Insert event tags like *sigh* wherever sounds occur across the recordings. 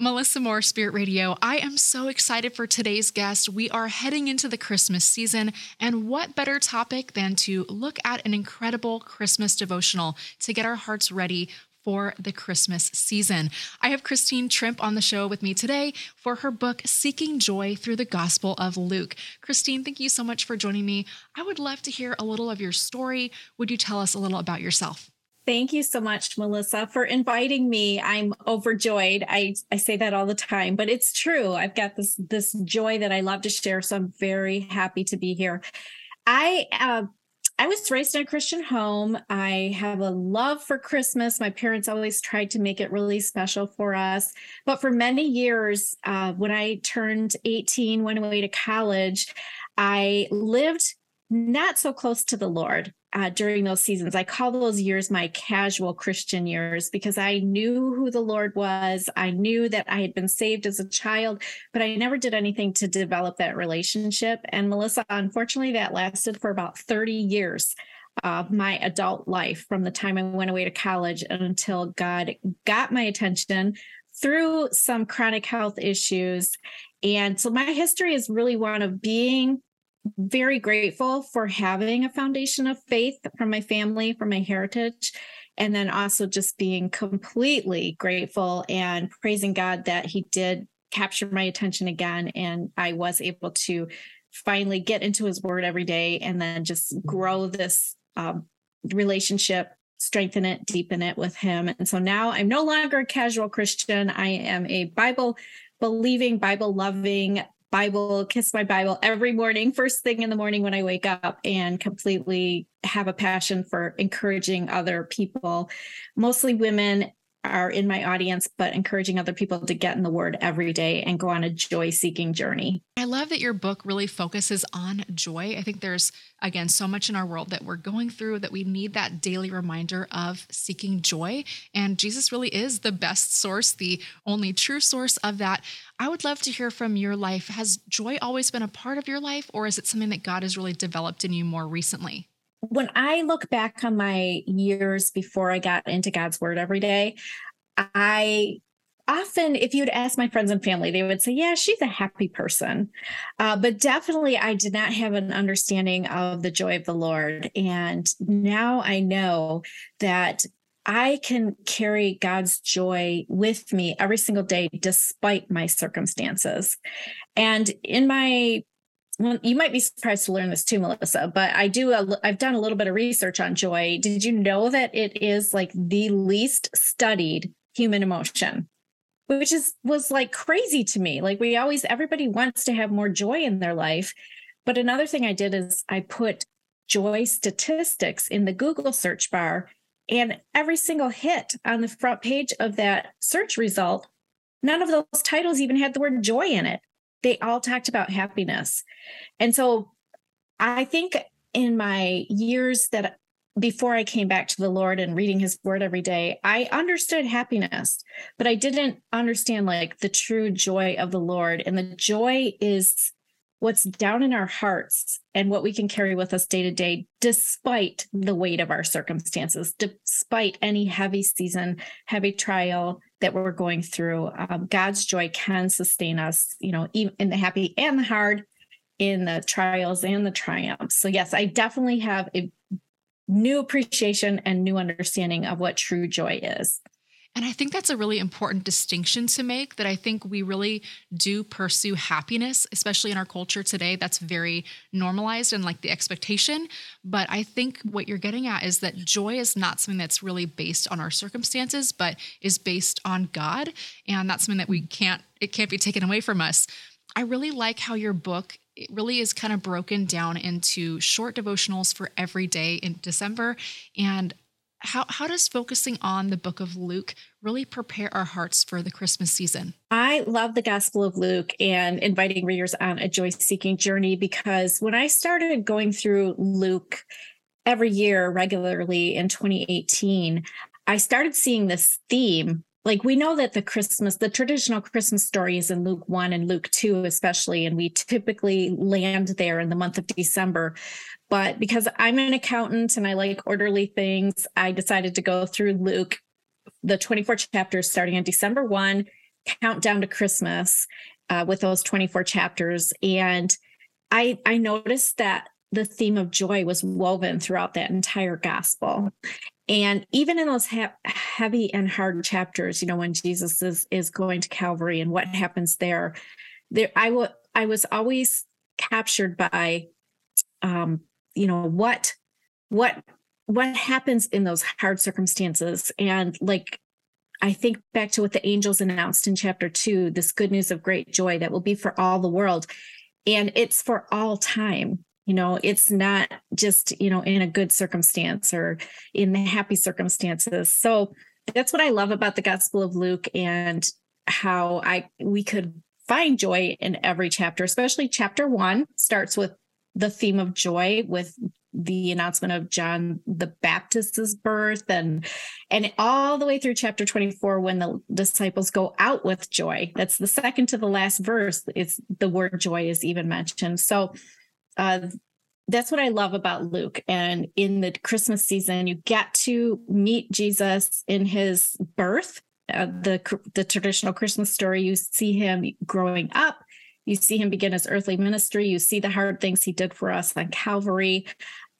Melissa Moore, Spirit Radio. I am so excited for today's guest. We are heading into the Christmas season, and what better topic than to look at an incredible Christmas devotional to get our hearts ready for the Christmas season. I have Christine Trimpe on the show with me today for her book, Seeking Joy Through the Gospel of Luke. Christine, thank you so much for joining me. I would love to hear a little of your story. Would you tell us a little about yourself? Thank you so much, Melissa, for inviting me. I'm overjoyed. I, I say that all the time, but it's true. I've got this this joy that I love to share, so I'm very happy to be here. I uh, I was raised in a Christian home. I have a love for Christmas. My parents always tried to make it really special for us. But for many years, uh, when I turned 18, went away to college, I lived not so close to the Lord uh, during those seasons. I call those years my casual Christian years because I knew who the Lord was. I knew that I had been saved as a child, but I never did anything to develop that relationship. And Melissa, unfortunately, that lasted for about 30 years of my adult life from the time I went away to college until God got my attention through some chronic health issues. And so my history is really one of being very grateful for having a foundation of faith from my family, from my heritage, and then also just being completely grateful and praising God that He did capture my attention again. And I was able to finally get into His Word every day and then just grow this um, relationship strengthen it, deepen it with him. And so now I'm no longer a casual Christian. I am a Bible believing, Bible loving Bible, kiss my Bible every morning, first thing in the morning when I wake up, and completely have a passion for encouraging other people, mostly women are in my audience, but encouraging other people to get in the word every day and go on a joy seeking journey. I love that your book really focuses on joy. I think there's, again, so much in our world that we're going through that we need that daily reminder of seeking joy. And Jesus really is the best source, the only true source of that. I would love to hear from your life. Has joy always been a part of your life, or is it something that God has really developed in you more recently? When I look back on my years before I got into God's word every day, I often, if you'd ask my friends and family, they would say, Yeah, she's a happy person. Uh, but definitely, I did not have an understanding of the joy of the Lord. And now I know that I can carry God's joy with me every single day, despite my circumstances. And in my well, you might be surprised to learn this too, Melissa, but I do. I've done a little bit of research on joy. Did you know that it is like the least studied human emotion? Which is was like crazy to me. Like we always, everybody wants to have more joy in their life. But another thing I did is I put joy statistics in the Google search bar, and every single hit on the front page of that search result, none of those titles even had the word joy in it they all talked about happiness. And so I think in my years that before I came back to the Lord and reading his word every day, I understood happiness, but I didn't understand like the true joy of the Lord. And the joy is what's down in our hearts and what we can carry with us day to day, despite the weight of our circumstances, despite any heavy season, heavy trial that we're going through. Um, God's joy can sustain us, you know, even in the happy and the hard, in the trials and the triumphs. So, yes, I definitely have a new appreciation and new understanding of what true joy is. And I think that's a really important distinction to make that I think we really do pursue happiness, especially in our culture today. That's very normalized and like the expectation. But I think what you're getting at is that joy is not something that's really based on our circumstances, but is based on God. And that's something that we can't, it can't be taken away from us. I really like how your book it really is kind of broken down into short devotionals for every day in December. And how, how does focusing on the book of Luke really prepare our hearts for the Christmas season? I love the Gospel of Luke and inviting readers on a joy seeking journey because when I started going through Luke every year regularly in 2018, I started seeing this theme. Like we know that the Christmas, the traditional Christmas story is in Luke 1 and Luke 2, especially, and we typically land there in the month of December. But because I'm an accountant and I like orderly things, I decided to go through Luke, the 24 chapters starting on December 1 countdown to Christmas uh, with those 24 chapters. And I, I noticed that the theme of joy was woven throughout that entire gospel. And even in those ha- heavy and hard chapters, you know, when Jesus is is going to Calvary and what happens there, there I w- I was always captured by um, you know, what what what happens in those hard circumstances and like I think back to what the angels announced in chapter two, this good news of great joy that will be for all the world. And it's for all time. You know, it's not just, you know, in a good circumstance or in the happy circumstances. So that's what I love about the Gospel of Luke and how I we could find joy in every chapter, especially chapter one starts with the theme of joy with the announcement of John the Baptist's birth and and all the way through chapter 24 when the disciples go out with joy. That's the second to the last verse. It's the word joy is even mentioned. So uh that's what I love about Luke. And in the Christmas season, you get to meet Jesus in his birth, uh, the the traditional Christmas story. You see him growing up, you see him begin his earthly ministry. You see the hard things he did for us on Calvary.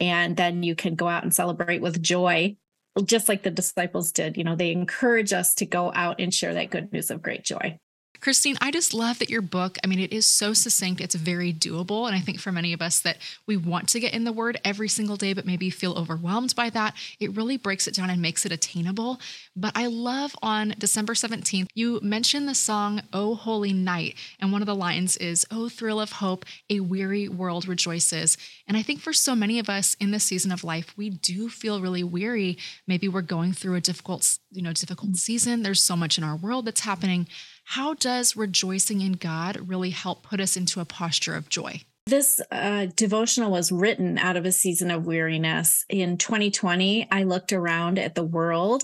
And then you can go out and celebrate with joy, just like the disciples did. You know, they encourage us to go out and share that good news of great joy. Christine, I just love that your book, I mean, it is so succinct, it's very doable. And I think for many of us that we want to get in the word every single day, but maybe feel overwhelmed by that, it really breaks it down and makes it attainable. But I love on December 17th, you mentioned the song Oh Holy Night. And one of the lines is, Oh thrill of hope, a weary world rejoices. And I think for so many of us in this season of life, we do feel really weary. Maybe we're going through a difficult, you know, difficult season. There's so much in our world that's happening. How does rejoicing in God really help put us into a posture of joy? This uh, devotional was written out of a season of weariness. In 2020, I looked around at the world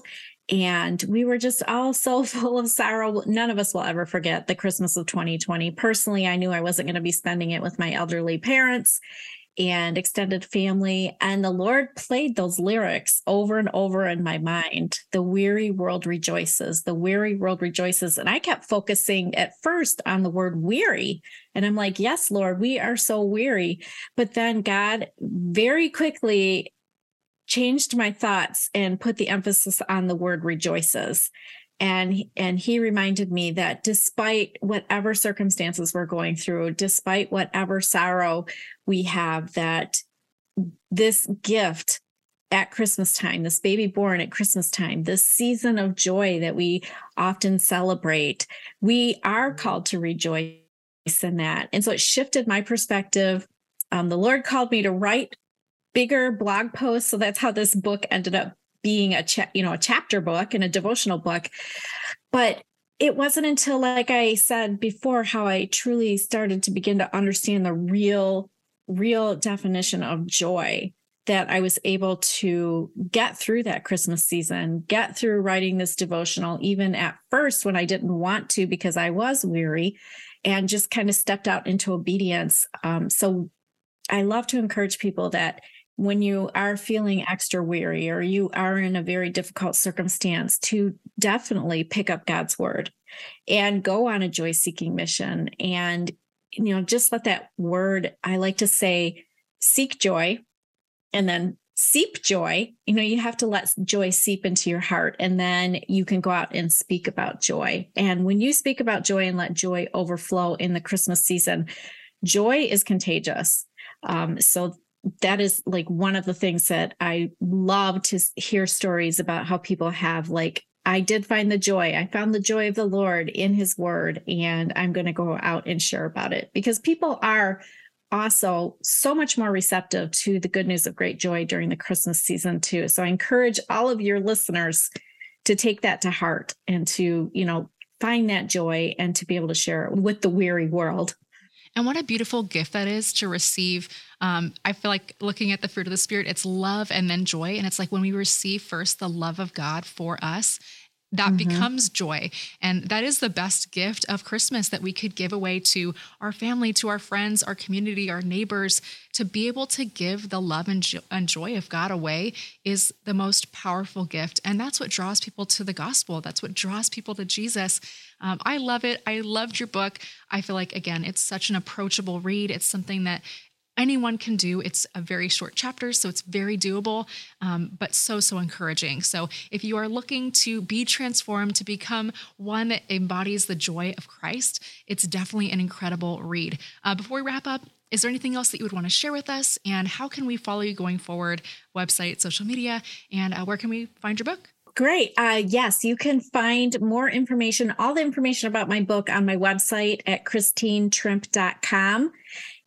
and we were just all so *laughs* full of sorrow. None of us will ever forget the Christmas of 2020. Personally, I knew I wasn't going to be spending it with my elderly parents and extended family. And the Lord played those lyrics over and over in my mind. The weary world rejoices, the weary world rejoices. And I kept focusing at first on the word weary. And I'm like, yes, Lord, we are so weary. But then God very quickly changed my thoughts and put the emphasis on the word rejoices and and he reminded me that despite whatever circumstances we're going through despite whatever sorrow we have that this gift at Christmas time, this baby born at Christmas time, this season of joy that we often celebrate, we are called to rejoice in that. And so it shifted my perspective. Um, the Lord called me to write bigger blog posts. So that's how this book ended up being a cha- you know a chapter book and a devotional book. But it wasn't until like i said before how i truly started to begin to understand the real real definition of joy that i was able to get through that christmas season get through writing this devotional even at first when i didn't want to because i was weary and just kind of stepped out into obedience. Um, so i love to encourage people that when you are feeling extra weary or you are in a very difficult circumstance to definitely pick up God's word and go on a joy seeking mission. And you know just let that word I like to say seek joy and then seep joy. You know you have to let joy seep into your heart and then you can go out and speak about joy. And when you speak about joy and let joy overflow in the christmas season joy is contagious. Um, so that is like one of the things that I love to hear stories about how people have like I did find the joy. I found the joy of the Lord in his word and I'm going to go out and share about it because people are also so much more receptive to the good news of great joy during the Christmas season too. So I encourage all of your listeners to take that to heart and to, you know, find that joy and to be able to share it with the weary world. And what a beautiful gift that is to receive. Um, I feel like looking at the fruit of the Spirit, it's love and then joy. And it's like when we receive first the love of God for us, that mm-hmm. becomes joy. And that is the best gift of Christmas that we could give away to our family, to our friends, our community, our neighbors. To be able to give the love and, jo- and joy of God away is the most powerful gift. And that's what draws people to the gospel. That's what draws people to Jesus. Um, I love it. I loved your book. I feel like, again, it's such an approachable read. It's something that anyone can do. It's a very short chapter, so it's very doable, um, but so, so encouraging. So if you are looking to be transformed, to become one that embodies the joy of Christ, it's definitely an incredible read. Uh, before we wrap up, is there anything else that you would want to share with us? And how can we follow you going forward? Website, social media, and uh, where can we find your book? Great. Uh, yes, you can find more information, all the information about my book on my website at christinetrimpe.com.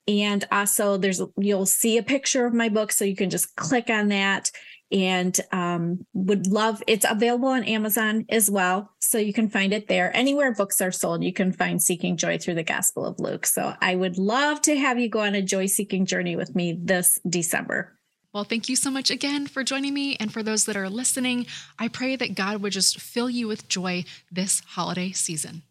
And also there's you'll see a picture of my book. So you can just click on that and um, would love it's available on Amazon as well. So you can find it there. Anywhere books are sold, you can find Seeking Joy through the Gospel of Luke. So I would love to have you go on a joy seeking journey with me this December. Well, thank you so much again for joining me. And for those that are listening, I pray that God would just fill you with joy this holiday season.